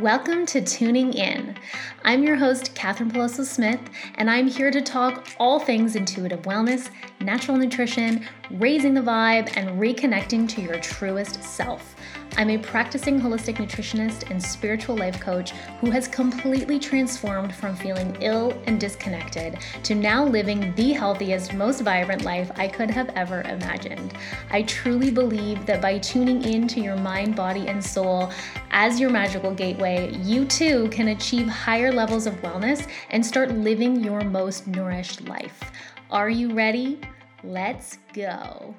Welcome to Tuning In. I'm your host, Katherine Peloso Smith, and I'm here to talk all things intuitive wellness, natural nutrition, raising the vibe, and reconnecting to your truest self. I'm a practicing holistic nutritionist and spiritual life coach who has completely transformed from feeling ill and disconnected to now living the healthiest, most vibrant life I could have ever imagined. I truly believe that by tuning in to your mind, body, and soul as your magical gateway, you too can achieve higher levels of wellness and start living your most nourished life. Are you ready? Let's go.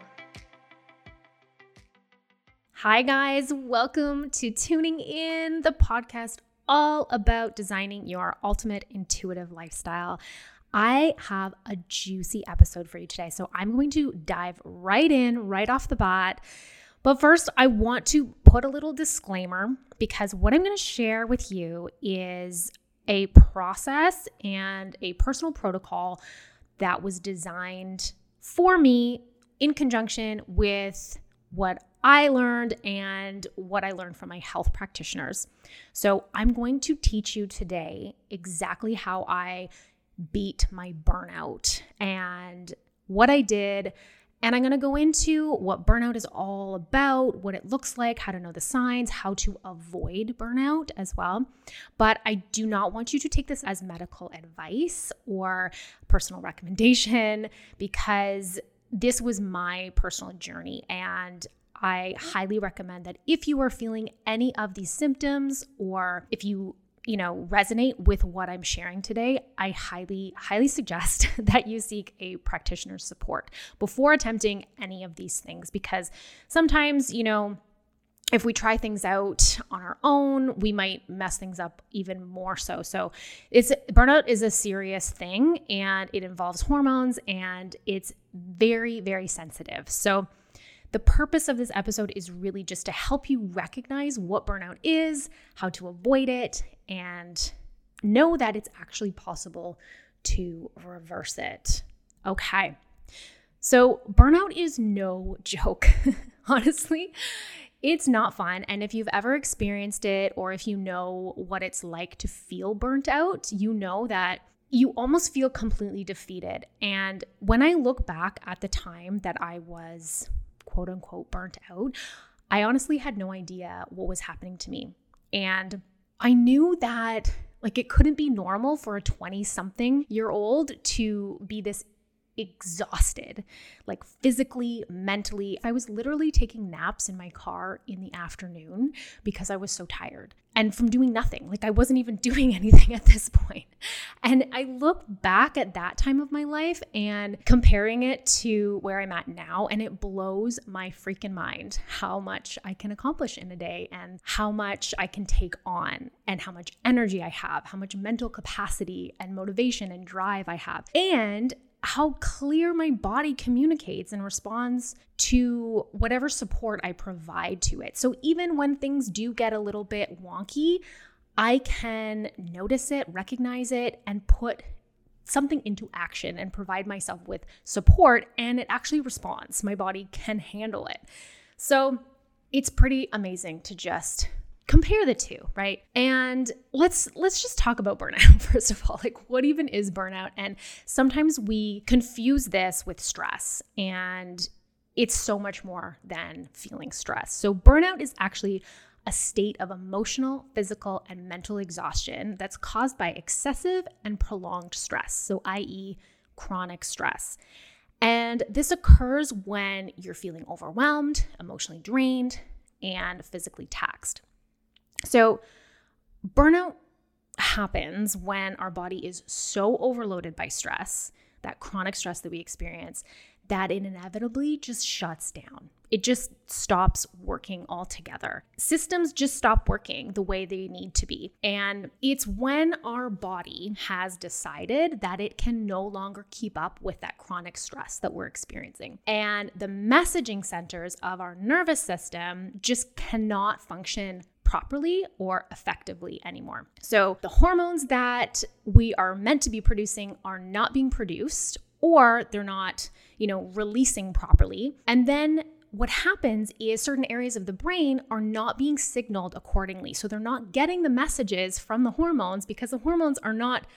Hi, guys. Welcome to Tuning In, the podcast all about designing your ultimate intuitive lifestyle. I have a juicy episode for you today. So I'm going to dive right in, right off the bat. But first, I want to put a little disclaimer because what I'm going to share with you is a process and a personal protocol that was designed for me in conjunction with what I learned and what I learned from my health practitioners. So, I'm going to teach you today exactly how I beat my burnout and what I did. And I'm going to go into what burnout is all about, what it looks like, how to know the signs, how to avoid burnout as well. But I do not want you to take this as medical advice or personal recommendation because this was my personal journey and I highly recommend that if you are feeling any of these symptoms or if you you know resonate with what I'm sharing today, I highly highly suggest that you seek a practitioner's support before attempting any of these things because sometimes, you know, if we try things out on our own, we might mess things up even more so. So, it's burnout is a serious thing and it involves hormones and it's very very sensitive. So, the purpose of this episode is really just to help you recognize what burnout is, how to avoid it, and know that it's actually possible to reverse it. Okay. So, burnout is no joke, honestly. It's not fun. And if you've ever experienced it, or if you know what it's like to feel burnt out, you know that you almost feel completely defeated. And when I look back at the time that I was quote unquote burnt out, I honestly had no idea what was happening to me. And I knew that like it couldn't be normal for a 20 something year old to be this exhausted, like physically, mentally. I was literally taking naps in my car in the afternoon because I was so tired and from doing nothing. Like I wasn't even doing anything at this point. And I look back at that time of my life and comparing it to where I'm at now, and it blows my freaking mind how much I can accomplish in a day and how much I can take on and how much energy I have, how much mental capacity and motivation and drive I have. And how clear my body communicates and responds to whatever support I provide to it. So even when things do get a little bit wonky, I can notice it, recognize it, and put something into action and provide myself with support, and it actually responds. My body can handle it. So it's pretty amazing to just compare the two right? And let's let's just talk about burnout first of all. Like what even is burnout? And sometimes we confuse this with stress and it's so much more than feeling stress. So burnout is actually a state of emotional physical and mental exhaustion that's caused by excessive and prolonged stress so i.e chronic stress. And this occurs when you're feeling overwhelmed emotionally drained and physically taxed so, burnout happens when our body is so overloaded by stress, that chronic stress that we experience, that it inevitably just shuts down. It just stops working altogether. Systems just stop working the way they need to be. And it's when our body has decided that it can no longer keep up with that chronic stress that we're experiencing. And the messaging centers of our nervous system just cannot function properly or effectively anymore. So the hormones that we are meant to be producing are not being produced or they're not, you know, releasing properly. And then what happens is certain areas of the brain are not being signaled accordingly. So they're not getting the messages from the hormones because the hormones are not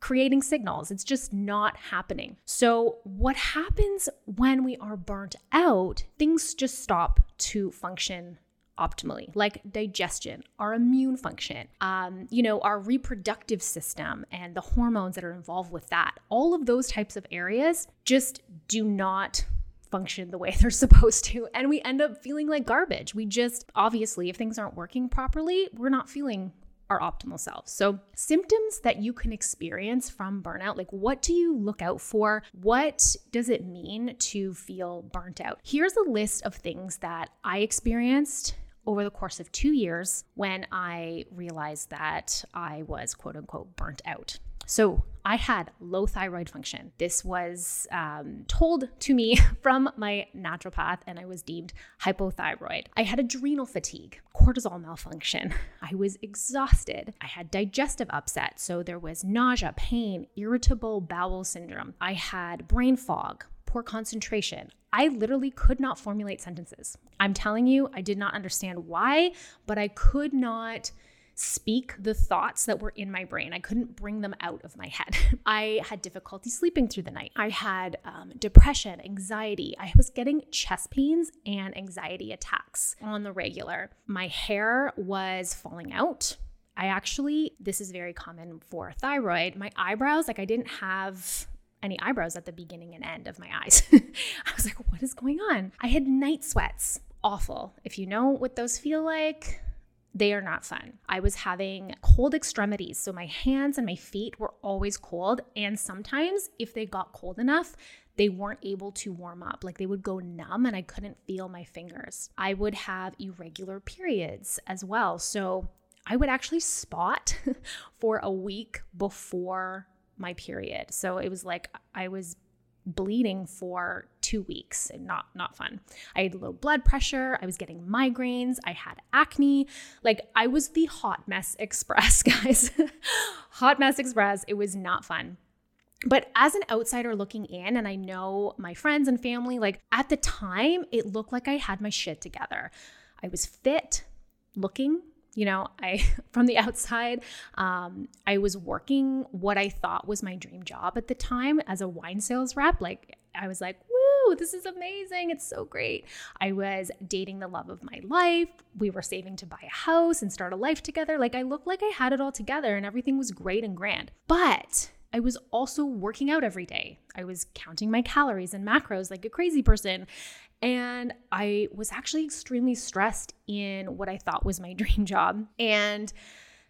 creating signals. It's just not happening. So, what happens when we are burnt out, things just stop to function optimally, like digestion, our immune function, um, you know, our reproductive system and the hormones that are involved with that. All of those types of areas just do not function the way they're supposed to. And we end up feeling like garbage. We just, obviously, if things aren't working properly, we're not feeling our optimal selves. So, symptoms that you can experience from burnout, like what do you look out for? What does it mean to feel burnt out? Here's a list of things that I experienced over the course of two years when I realized that I was quote unquote burnt out. So I had low thyroid function. This was um, told to me from my naturopath, and I was deemed hypothyroid. I had adrenal fatigue, cortisol malfunction. I was exhausted. I had digestive upset. So there was nausea, pain, irritable bowel syndrome. I had brain fog, poor concentration. I literally could not formulate sentences. I'm telling you, I did not understand why, but I could not speak the thoughts that were in my brain. I couldn't bring them out of my head. I had difficulty sleeping through the night. I had um, depression, anxiety. I was getting chest pains and anxiety attacks on the regular. My hair was falling out. I actually, this is very common for thyroid. My eyebrows, like I didn't have any eyebrows at the beginning and end of my eyes. I was like, what is going on? I had night sweats. Awful. If you know what those feel like, they are not fun. I was having cold extremities. So my hands and my feet were always cold. And sometimes, if they got cold enough, they weren't able to warm up. Like they would go numb and I couldn't feel my fingers. I would have irregular periods as well. So I would actually spot for a week before my period. So it was like I was bleeding for two weeks and not not fun. I had low blood pressure. I was getting migraines. I had acne. Like i was the hot mess express guys. Hot mess express. It was not fun. But as an outsider looking in and i know my friends and family like at the time it looked like i had my shit together. I was fit looking you know i from the outside um, i was working what i thought was my dream job at the time as a wine sales rep. Like i was like woo this is amazing. It's so great. I was dating the love of my life. We were saving to buy a house and start a life together. Like i looked like i had it all together and everything was great and grand. But I was also working out every day. I was counting my calories and macros like a crazy person. And I was actually extremely stressed in what I thought was my dream job. And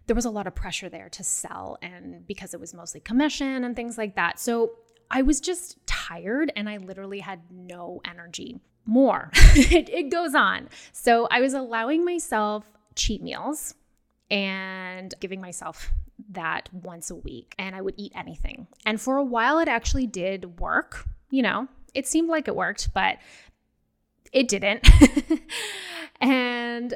there was a lot of pressure there to sell, and because it was mostly commission and things like that. So I was just tired and I literally had no energy. More, it, it goes on. So I was allowing myself cheat meals and giving myself that once a week, and I would eat anything. And for a while, it actually did work. You know, it seemed like it worked, but it didn't. and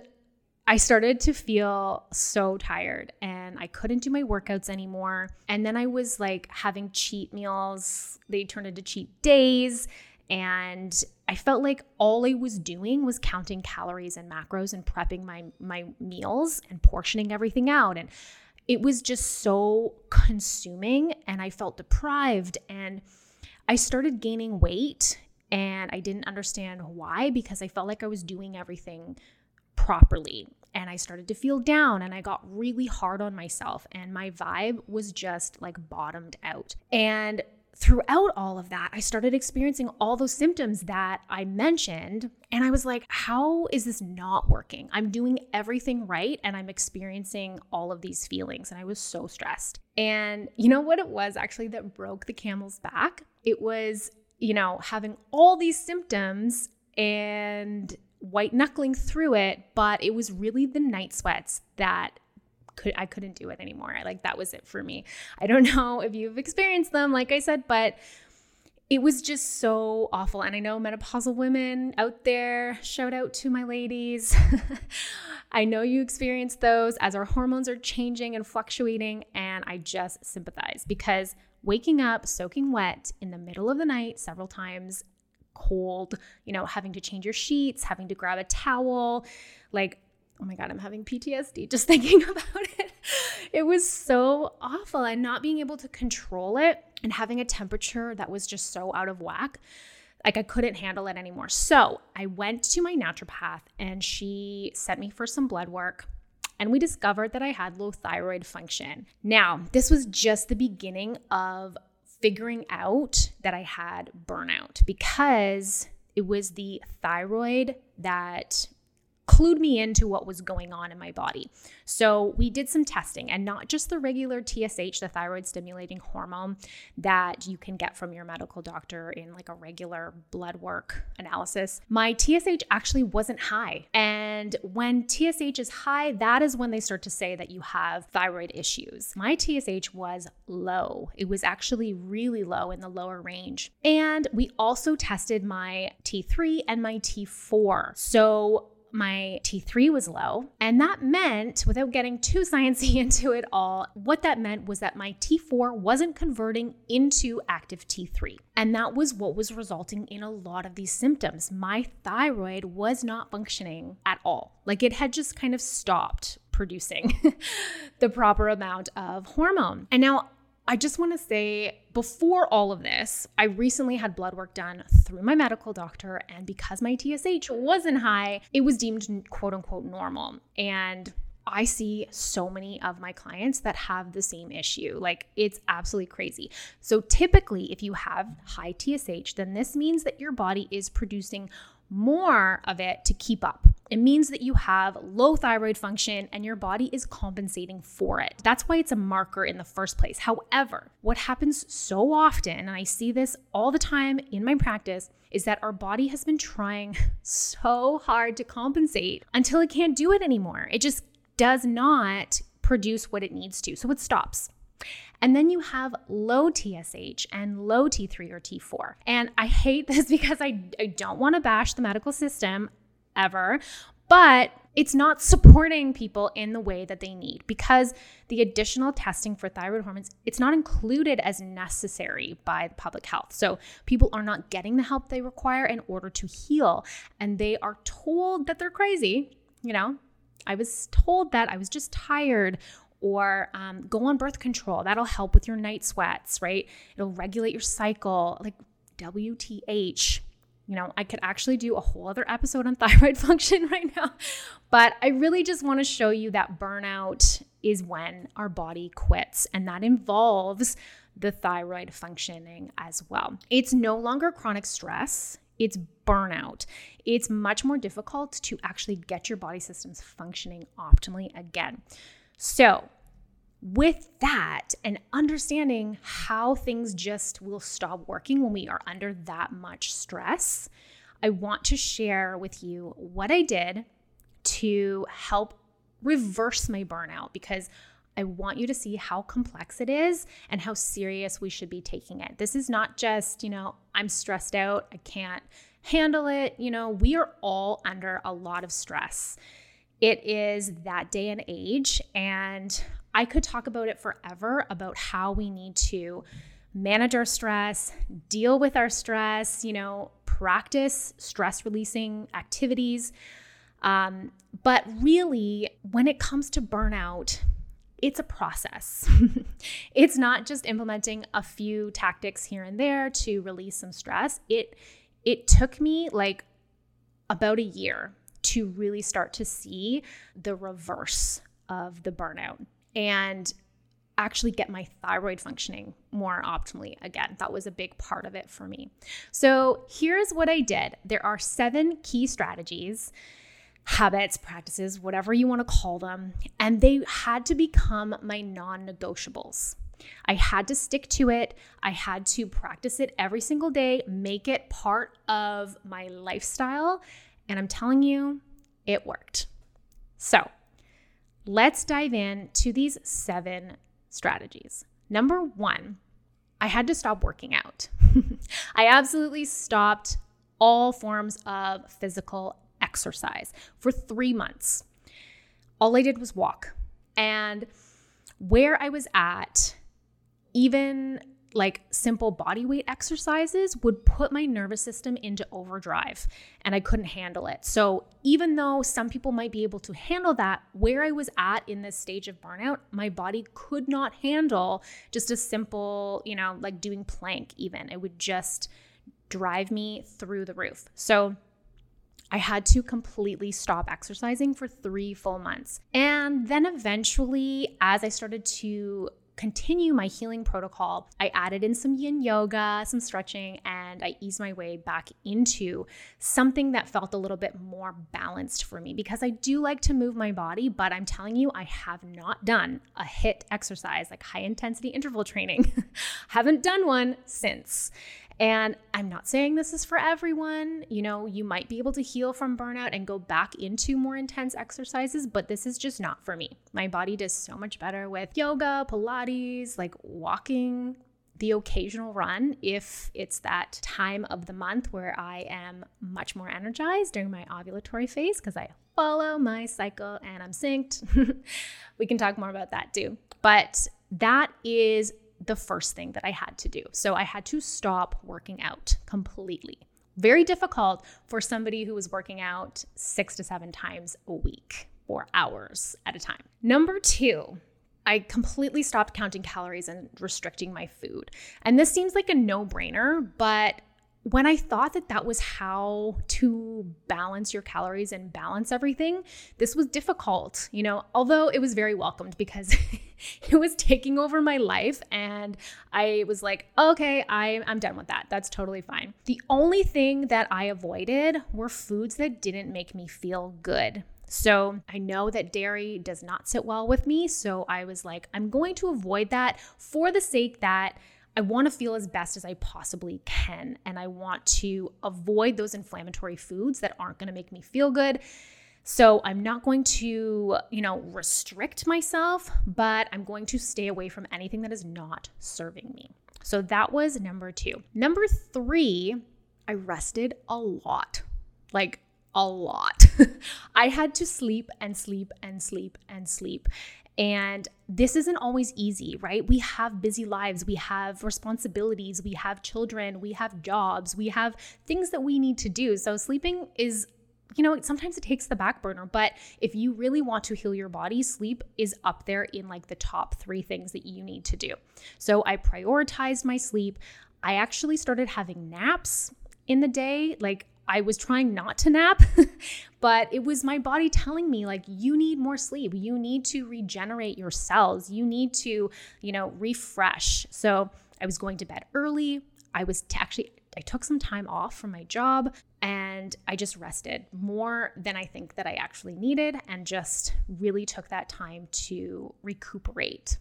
I started to feel so tired and I couldn't do my workouts anymore. And then I was like having cheat meals, they turned into cheat days. And I felt like all I was doing was counting calories and macros and prepping my, my meals and portioning everything out. And it was just so consuming and I felt deprived. And I started gaining weight and I didn't understand why because I felt like I was doing everything properly. And I started to feel down and I got really hard on myself. And my vibe was just like bottomed out. And throughout all of that, I started experiencing all those symptoms that I mentioned. And I was like, how is this not working? I'm doing everything right and I'm experiencing all of these feelings. And I was so stressed. And you know what it was actually that broke the camel's back? It was you know, having all these symptoms and white knuckling through it, but it was really the night sweats that could I couldn't do it anymore. Like that was it for me. I don't know if you've experienced them, like I said, but it was just so awful. And I know menopausal women out there, shout out to my ladies. I know you experience those as our hormones are changing and fluctuating. And I just sympathize because waking up soaking wet in the middle of the night several times cold, you know, having to change your sheets, having to grab a towel. Like, oh my God, I'm having PTSD just thinking about it. It was so awful and not being able to control it and having a temperature that was just so out of whack. Like I couldn't handle it anymore. So I went to my naturopath and she sent me for some blood work and we discovered that I had low thyroid function. Now, this was just the beginning of figuring out that I had burnout because it was the thyroid that clued me into what was going on in my body. So we did some testing and not just the regular TSH, the thyroid stimulating hormone that you can get from your medical doctor in like a regular blood work analysis. My TSH actually wasn't high. And when TSH is high, that is when they start to say that you have thyroid issues. My TSH was low. It was actually really low in the lower range. And we also tested my T3 and my T4. So my T3 was low. And that meant, without getting too sciencey into it all, what that meant was that my T4 wasn't converting into active T3. And that was what was resulting in a lot of these symptoms. My thyroid was not functioning at all. Like it had just kind of stopped producing the proper amount of hormone. And now I just want to say before all of this, I recently had blood work done through my medical doctor. And because my TSH wasn't high, it was deemed quote unquote normal. And I see so many of my clients that have the same issue. Like it's absolutely crazy. So typically, if you have high TSH, then this means that your body is producing more of it to keep up. It means that you have low thyroid function and your body is compensating for it. That's why it's a marker in the first place. However, what happens so often, and I see this all the time in my practice, is that our body has been trying so hard to compensate until it can't do it anymore. It just does not produce what it needs to. So it stops. And then you have low TSH and low T3 or T4. And I hate this because I, I don't want to bash the medical system ever, but it's not supporting people in the way that they need because the additional testing for thyroid hormones it's not included as necessary by the public health so people are not getting the help they require in order to heal and they are told that they're crazy you know i was told that i was just tired or um, go on birth control. That'll help with your night sweats, right? It'll regulate your cycle. Like WTH. You know, I could actually do a whole other episode on thyroid function right now, but I really just want to show you that burnout is when our body quits, and that involves the thyroid functioning as well. It's no longer chronic stress, it's burnout. It's much more difficult to actually get your body systems functioning optimally again. So, with that and understanding how things just will stop working when we are under that much stress, I want to share with you what I did to help reverse my burnout because I want you to see how complex it is and how serious we should be taking it. This is not just, you know, I'm stressed out, I can't handle it. You know, we are all under a lot of stress. It is that day and age. And I could talk about it forever about how we need to manage our stress, deal with our stress, you know, practice stress releasing activities. Um, but really, when it comes to burnout, it's a process. it's not just implementing a few tactics here and there to release some stress. It it took me like about a year to really start to see the reverse of the burnout and actually get my thyroid functioning more optimally again. That was a big part of it for me. So, here's what I did there are seven key strategies, habits, practices, whatever you want to call them, and they had to become my non negotiables. I had to stick to it. I had to practice it every single day, make it part of my lifestyle, and I'm telling you, it worked. So let's dive in to these seven strategies. Number one, I had to stop working out. I absolutely stopped all forms of physical exercise for three months. All I did was walk. And where I was at, even like simple body weight exercises would put my nervous system into overdrive and I couldn't handle it. So, even though some people might be able to handle that, where I was at in this stage of burnout, my body could not handle just a simple, you know, like doing plank, even. It would just drive me through the roof. So, I had to completely stop exercising for three full months. And then eventually, as I started to continue my healing protocol, I added in some yin yoga, some stretching, and I eased my way back into something that felt a little bit more balanced for me because I do like to move my body, but I'm telling you, I have not done a HIIT exercise, like high intensity interval training. Haven't done one since. And I'm not saying this is for everyone. You know, you might be able to heal from burnout and go back into more intense exercises, but this is just not for me. My body does so much better with yoga, Pilates, like walking, the occasional run if it's that time of the month where I am much more energized during my ovulatory phase because I follow my cycle and I'm synced. we can talk more about that too. But that is the first thing that I had to do. So I had to stop working out completely. Very difficult for somebody who was working out six to seven times a week or hours at a time. Number two, I completely stopped counting calories and restricting my food. And this seems like a no brainer, but when I thought that that was how to balance your calories and balance everything, this was difficult, you know, although it was very welcomed because it was taking over my life. And I was like, okay, I, I'm done with that. That's totally fine. The only thing that I avoided were foods that didn't make me feel good. So I know that dairy does not sit well with me. So I was like, I'm going to avoid that for the sake that I want to feel as best as I possibly can. And I want to avoid those inflammatory foods that aren't going to make me feel good. So I'm not going to, you know, restrict myself, but I'm going to stay away from anything that is not serving me. So that was number two. Number three, I rested a lot. Like a lot. I had to sleep and sleep and sleep and sleep. And this isn't always easy, right? We have busy lives, we have responsibilities, we have children, we have jobs, we have things that we need to do. So sleeping is you know, sometimes it takes the back burner, but if you really want to heal your body, sleep is up there in like the top three things that you need to do. So I prioritized my sleep. I actually started having naps in the day. Like I was trying not to nap, but it was my body telling me, like, you need more sleep. You need to regenerate your cells. You need to, you know, refresh. So I was going to bed early. I was t- actually, I took some time off from my job and I just rested more than I think that I actually needed and just really took that time to recuperate.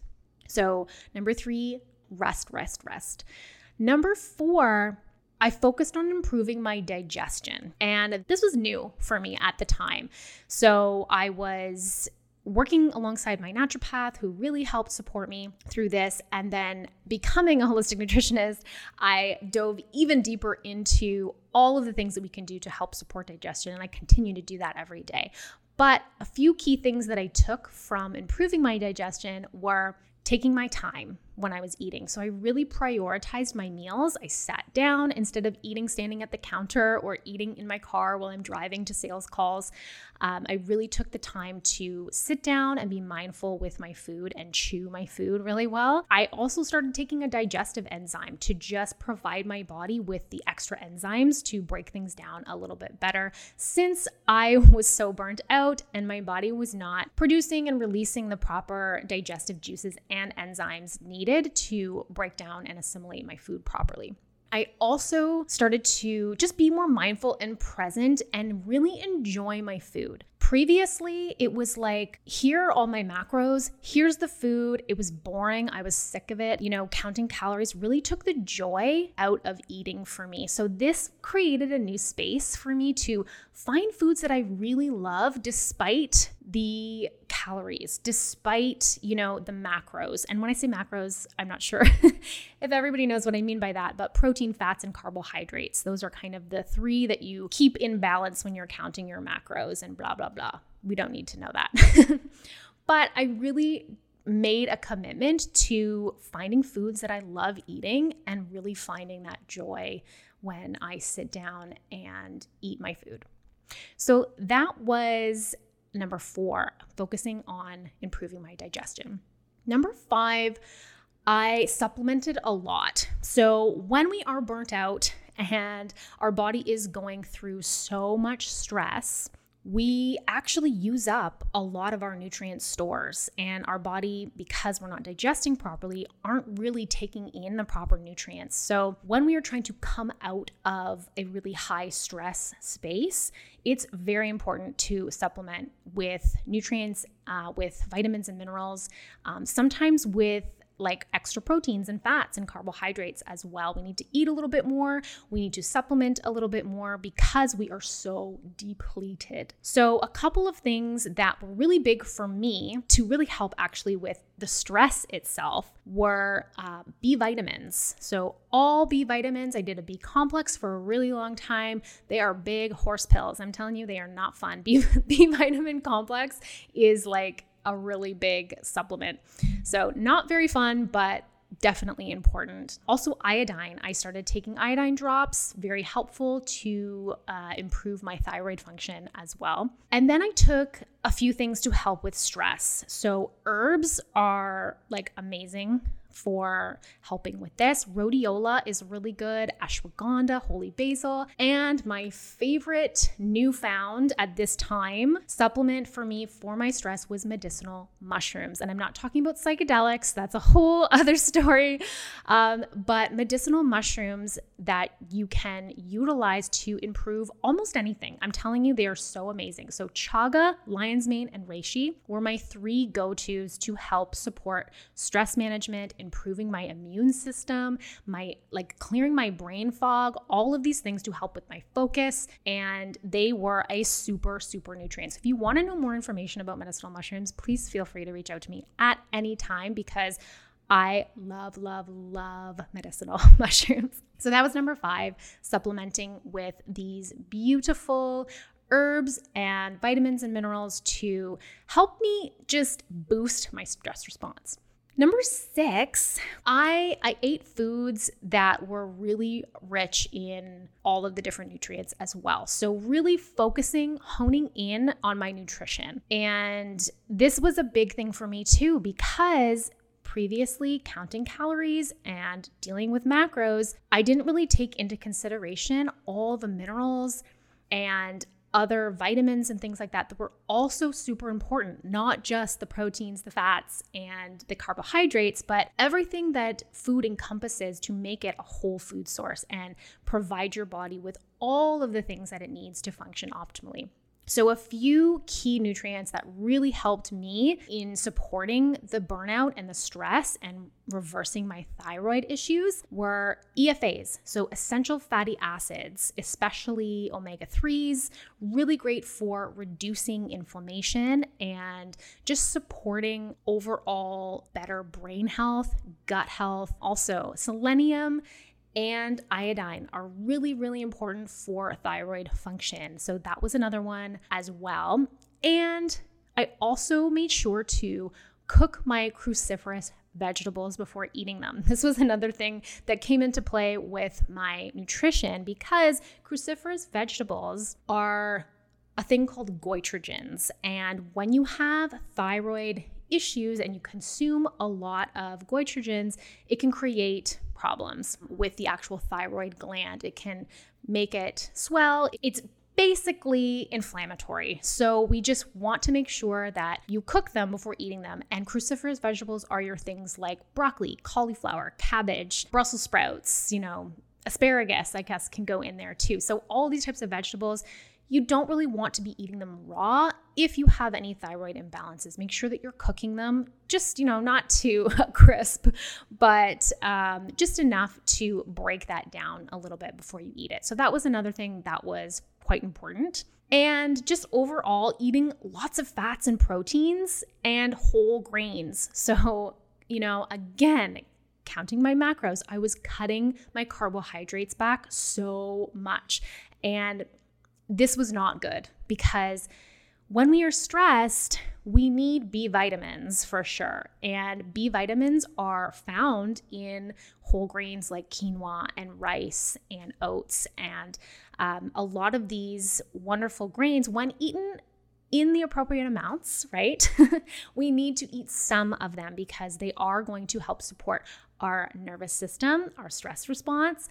So, number three, rest, rest, rest. Number four, I focused on improving my digestion. And this was new for me at the time. So I was working alongside my naturopath who really helped support me through this and then becoming a holistic nutritionist i dove even deeper into all of the things that we can do to help support digestion and i continue to do that every day. But a few key things that i took from improving my digestion were taking my time when I was eating. So I really prioritized my meals. I sat down instead of eating standing at the counter or eating in my car while I'm driving to sales calls. Um, I really took the time to sit down and be mindful with my food and chew my food really well. I also started taking a digestive enzyme to just provide my body with the extra enzymes to break things down a little bit better since I was so burnt out and my body was not producing and releasing the proper digestive juices and enzymes needed needed to break down and assimilate my food properly. I also started to just be more mindful and present and really enjoy my food. Previously, it was like, here are all my macros, here's the food. It was boring. I was sick of it. You know, counting calories really took the joy out of eating for me. So, this created a new space for me to find foods that I really love despite the calories despite you know the macros. And when i say macros i'm not sure if everybody knows what i mean by that but protein fats and carbohydrates those are kind of the three that you keep in balance when you're counting your macros and blah blah blah. We don't need to know that. But i really made a commitment to finding foods that I love eating and really finding that joy when I sit down and eat my food. So that was number four, focusing on improving my digestion. Number five, I supplemented a lot. So when we are burnt out and our body is going through so much stress, we actually use up a lot of our nutrient stores and our body because we're not digesting properly aren't really taking in the proper nutrients. So when we are trying to come out of a really high stress space it's very important to supplement with nutrients uh, with vitamins and minerals um, sometimes with like extra proteins and fats and carbohydrates as well. We need to eat a little bit more. We need to supplement a little bit more because we are so depleted. So, a couple of things that were really big for me to really help actually with the stress itself were uh, B vitamins. So, all B vitamins, I did a B complex for a really long time. They are big horse pills. I'm telling you, they are not fun. B, B vitamin complex is like a really big supplement. So, not very fun, but definitely important. Also, iodine. I started taking iodine drops, very helpful to uh, improve my thyroid function as well. And then I took a few things to help with stress. So, herbs are like amazing for helping with this. Rhodiola is really good, ashwagandha, holy basil, and my favorite newfound at this time supplement for me for my stress was medicinal mushrooms. And I'm not talking about psychedelics, that's a whole other story. Um, but medicinal mushrooms that you can utilize to improve almost anything. I'm telling you, they are so amazing. So, chaga, lion's mane, and reishi were my three go tos to help support stress management improving my immune system, my like clearing my brain fog, all of these things to help with my focus. And they were a super, super nutrient. So if you want to know more information about medicinal mushrooms, please feel free to reach out to me at any time because I love, love, love medicinal mushrooms. So that was number five, supplementing with these beautiful herbs and vitamins and minerals to help me just boost my stress response. Number six, I I ate foods that were really rich in all of the different nutrients as well. So really focusing, honing in on my nutrition. And this was a big thing for me too, because previously counting calories and dealing with macros, I didn't really take into consideration all the minerals and other vitamins and things like that that were also super important, not just the proteins, the fats, and the carbohydrates, but everything that food encompasses to make it a whole food source and provide your body with all of the things that it needs to function optimally. So, a few key nutrients that really helped me in supporting the burnout and the stress and reversing my thyroid issues were EFAs, so essential fatty acids, especially omega 3s, really great for reducing inflammation and just supporting overall better brain health, gut health. Also, selenium and iodine are really, really important for thyroid function. So that was another one as well. And I also made sure to cook my cruciferous vegetables before eating them. This was another thing that came into play with my nutrition because cruciferous vegetables are a thing called goitrogens. And when you have thyroid issues and you consume a lot of goitrogens, it can create problems with the actual thyroid gland. It can make it swell. It's basically inflammatory. So we just want to make sure that you cook them before eating them. And cruciferous vegetables are your things like broccoli, cauliflower, cabbage, Brussels sprouts, you know, asparagus, I guess, can go in there too. So all these types of vegetables, you don't really want to be eating them raw if you have any thyroid imbalances. Make sure that you're cooking them just, you know, not too crisp, but um, just enough to break that down a little bit before you eat it. So that was another thing that was quite important. And just overall, eating lots of fats and proteins and whole grains. So, you know, again, counting my macros, I was cutting my carbohydrates back so much. And this was not good because when we are stressed, we need B vitamins for sure. And B vitamins are found in whole grains like quinoa and rice and oats. And um, a lot of these wonderful grains, when eaten in the appropriate amounts, right? we need to eat some of them because they are going to help support our nervous system, our stress response,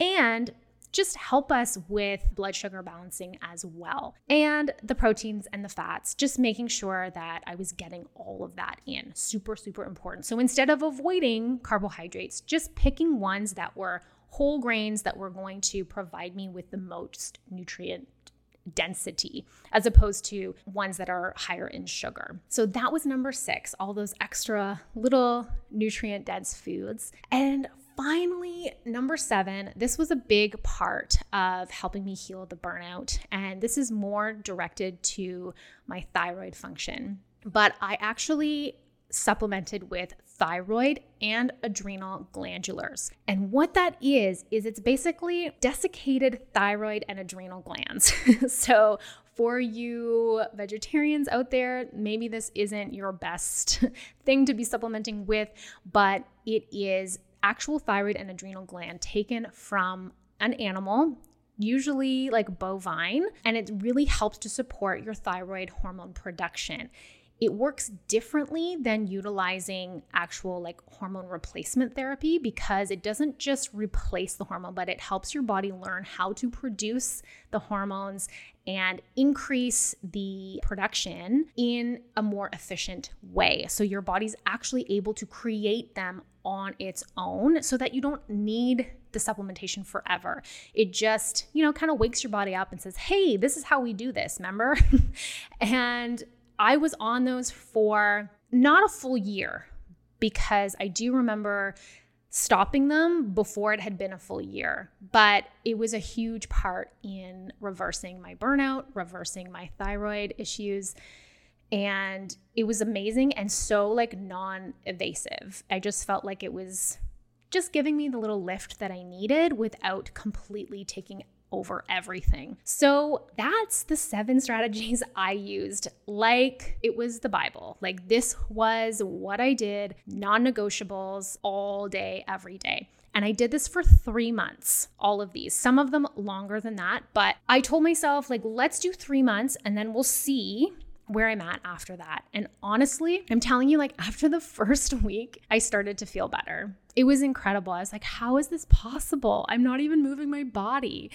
and just help us with blood sugar balancing as well. And the proteins and the fats, just making sure that I was getting all of that in. Super, super important. So instead of avoiding carbohydrates, just picking ones that were whole grains that were going to provide me with the most nutrient density as opposed to ones that are higher in sugar. So that was number six, all those extra little nutrient dense foods. And finally, number seven, this was a big part of helping me heal the burnout. And this is more directed to my thyroid function. But I actually supplemented with thyroid and adrenal glandulars. And what that is, is it's basically desiccated thyroid and adrenal glands. so, for you vegetarians out there, maybe this isn't your best thing to be supplementing with, but it is actual thyroid and adrenal gland taken from an animal usually like bovine, and it really helps to support your thyroid hormone production. It works differently than utilizing actual like hormone replacement therapy because it doesn't just replace the hormone, but it helps your body learn how to produce the hormones and increase the production in a more efficient way. So your body's actually able to create them on its own so that you don't need the supplementation forever. It just, you know, kind of wakes your body up and says, hey, this is how we do this, remember? and I was on those for not a full year because I do remember stopping them before it had been a full year. But it was a huge part in reversing my burnout, reversing my thyroid issues. And it was amazing and so like non evasive. I just felt like it was just giving me the little lift that I needed without completely taking over everything. So that's the seven strategies I used, like it was the Bible. Like this was what I did, non negotiables all day, every day. And I did this for three months, all of these, some of them longer than that. But I told myself, like, let's do three months and then we'll see where I'm at after that. And honestly, I'm telling you, like, after the first week, I started to feel better. It was incredible. I was like, how is this possible? I'm not even moving my body.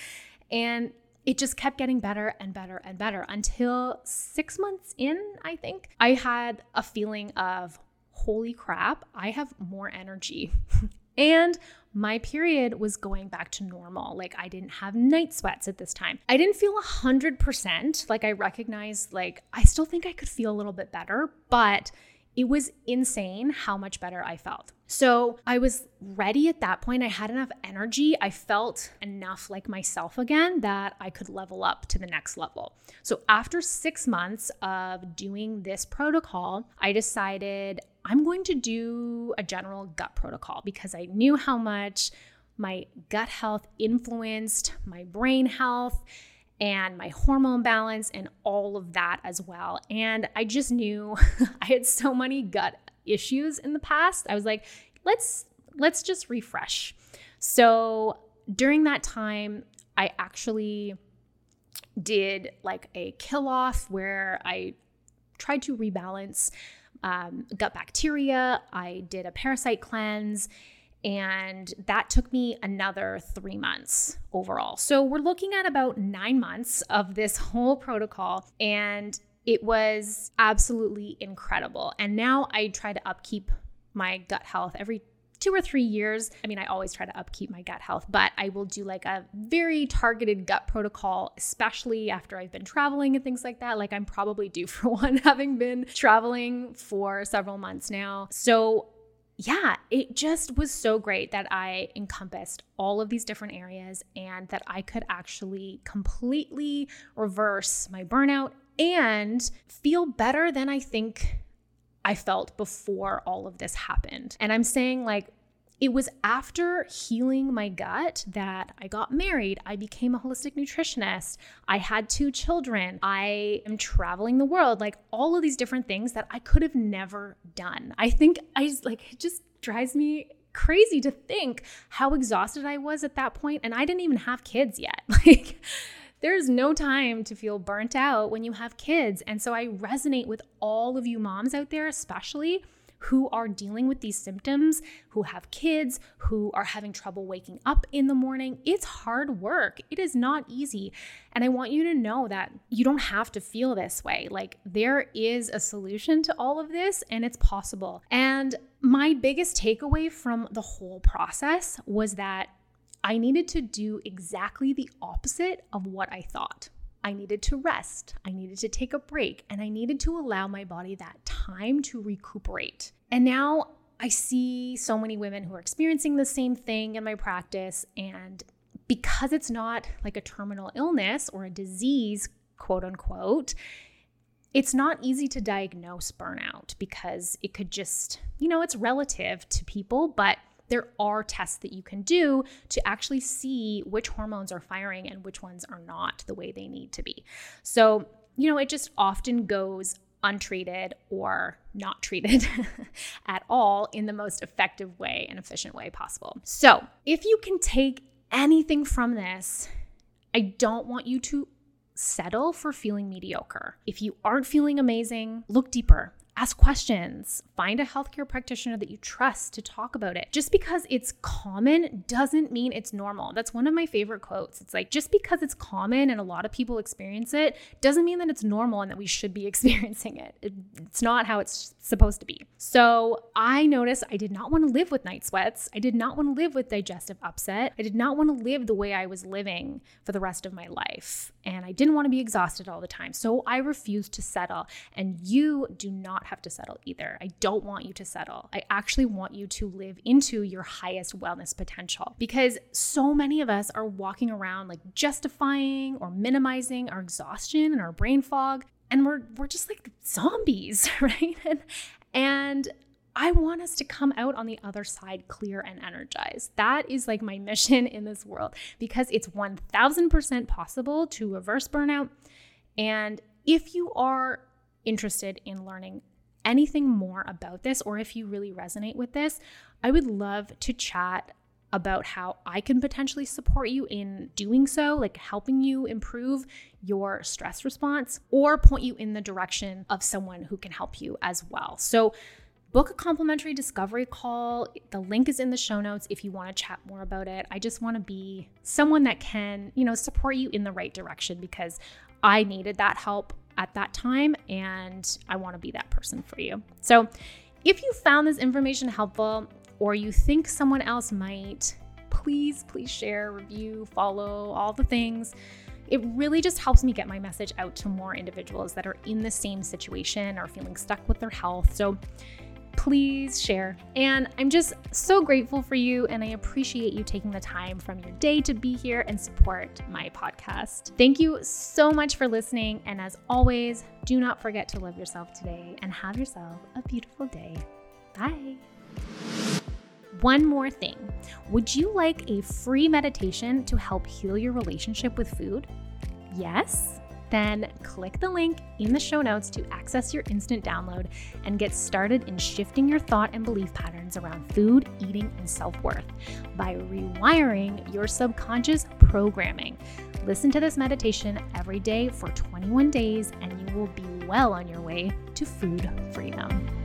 And it just kept getting better and better and better until six months in, I think, I had a feeling of, holy crap, I have more energy. and my period was going back to normal. Like I didn't have night sweats at this time. I didn't feel 100%. Like I recognized, like, I still think I could feel a little bit better, but it was insane how much better I felt. So I was ready at that point. I had enough energy. I felt enough like myself again that I could level up to the next level. So after six months of doing this protocol, I decided I'm going to do a general gut protocol because I knew how much my gut health influenced my brain health and my hormone balance and all of that as well. And I just knew I had so many gut issues in the past. I was like, let's let's just refresh. So during that time, I actually did like a kill off where I tried to rebalance um, gut bacteria. I did a parasite cleanse, and that took me another three months overall. So we're looking at about nine months of this whole protocol, and it was absolutely incredible. And now I try to upkeep my gut health every two or three years. I mean, I always try to upkeep my gut health, but I will do like a very targeted gut protocol, especially after I've been traveling and things like that. Like I'm probably due for one, having been traveling for several months now. So yeah, it just was so great that I encompassed all of these different areas and that I could actually completely reverse my burnout and feel better than I think I felt before all of this happened. And I'm saying, like, it was after healing my gut that I got married. I became a holistic nutritionist. I had two children. I am traveling the world, like all of these different things that I could have never done. I think I just, like it just drives me crazy to think how exhausted I was at that point and I didn't even have kids yet. Like there's no time to feel burnt out when you have kids. And so I resonate with all of you moms out there, especially who are dealing with these symptoms, who have kids, who are having trouble waking up in the morning. It's hard work. It is not easy. And I want you to know that you don't have to feel this way. Like there is a solution to all of this and it's possible. And my biggest takeaway from the whole process was that I needed to do exactly the opposite of what I thought. I needed to rest, I needed to take a break, and I needed to allow my body that time to recuperate. And now I see so many women who are experiencing the same thing in my practice. And because it's not like a terminal illness or a disease, quote unquote, it's not easy to diagnose burnout because it could just, you know, it's relative to people, but there are tests that you can do to actually see which hormones are firing and which ones are not the way they need to be. So, you know, it just often goes untreated or not treated at all in the most effective way and efficient way possible. So, if you can take anything from this, I don't want you to settle for feeling mediocre. If you aren't feeling amazing, look deeper ask questions, find a healthcare practitioner that you trust to talk about it. Just because it's common doesn't mean it's normal. That's one of my favorite quotes. It's like, just because it's common and a lot of people experience it doesn't mean that it's normal and that we should be experiencing it. It's not how it's supposed to be. So I noticed I did not want to live with night sweats. I did not want to live with digestive upset. I did not want to live the way I was living for the rest of my life. And I didn't want to be exhausted all the time. So I refused to settle. And you do not not have to settle either. I don't want you to settle. I actually want you to live into your highest wellness potential because so many of us are walking around like justifying or minimizing our exhaustion and our brain fog. And we're, we're just like zombies, right? And, and I want us to come out on the other side clear and energized. That is like my mission in this world because it's 1000% possible to reverse burnout. And if you are interested in learning anything more about this, or if you really resonate with this, I would love to chat about how I can potentially support you in doing so, like helping you improve your stress response, or point you in the direction of someone who can help you as well. So, book a complimentary discovery call. The link is in the show notes if you want to chat more about it. I just want to be someone that can, you know, support you in the right direction because I needed that help at that time, and I want to be that person for you. So, if you found this information helpful or you think someone else might, please, please share, review, follow, all the things. It really just helps me get my message out to more individuals that are in the same situation or feeling stuck with their health. So, please share. And I'm just so grateful for you, and I appreciate you taking the time from your day to be here and support my podcast. Thank you so much for listening. And as always, do not forget to love yourself today and have yourself a beautiful day. Bye. One more thing Would you like a free meditation to help heal your relationship with food? Yes? Then click the link in the show notes to access your instant download and get started in shifting your thought and belief patterns around food, eating, and self worth by rewiring your subconscious programming. Listen to this meditation every day for 21 days, and you will be well on your way to food freedom.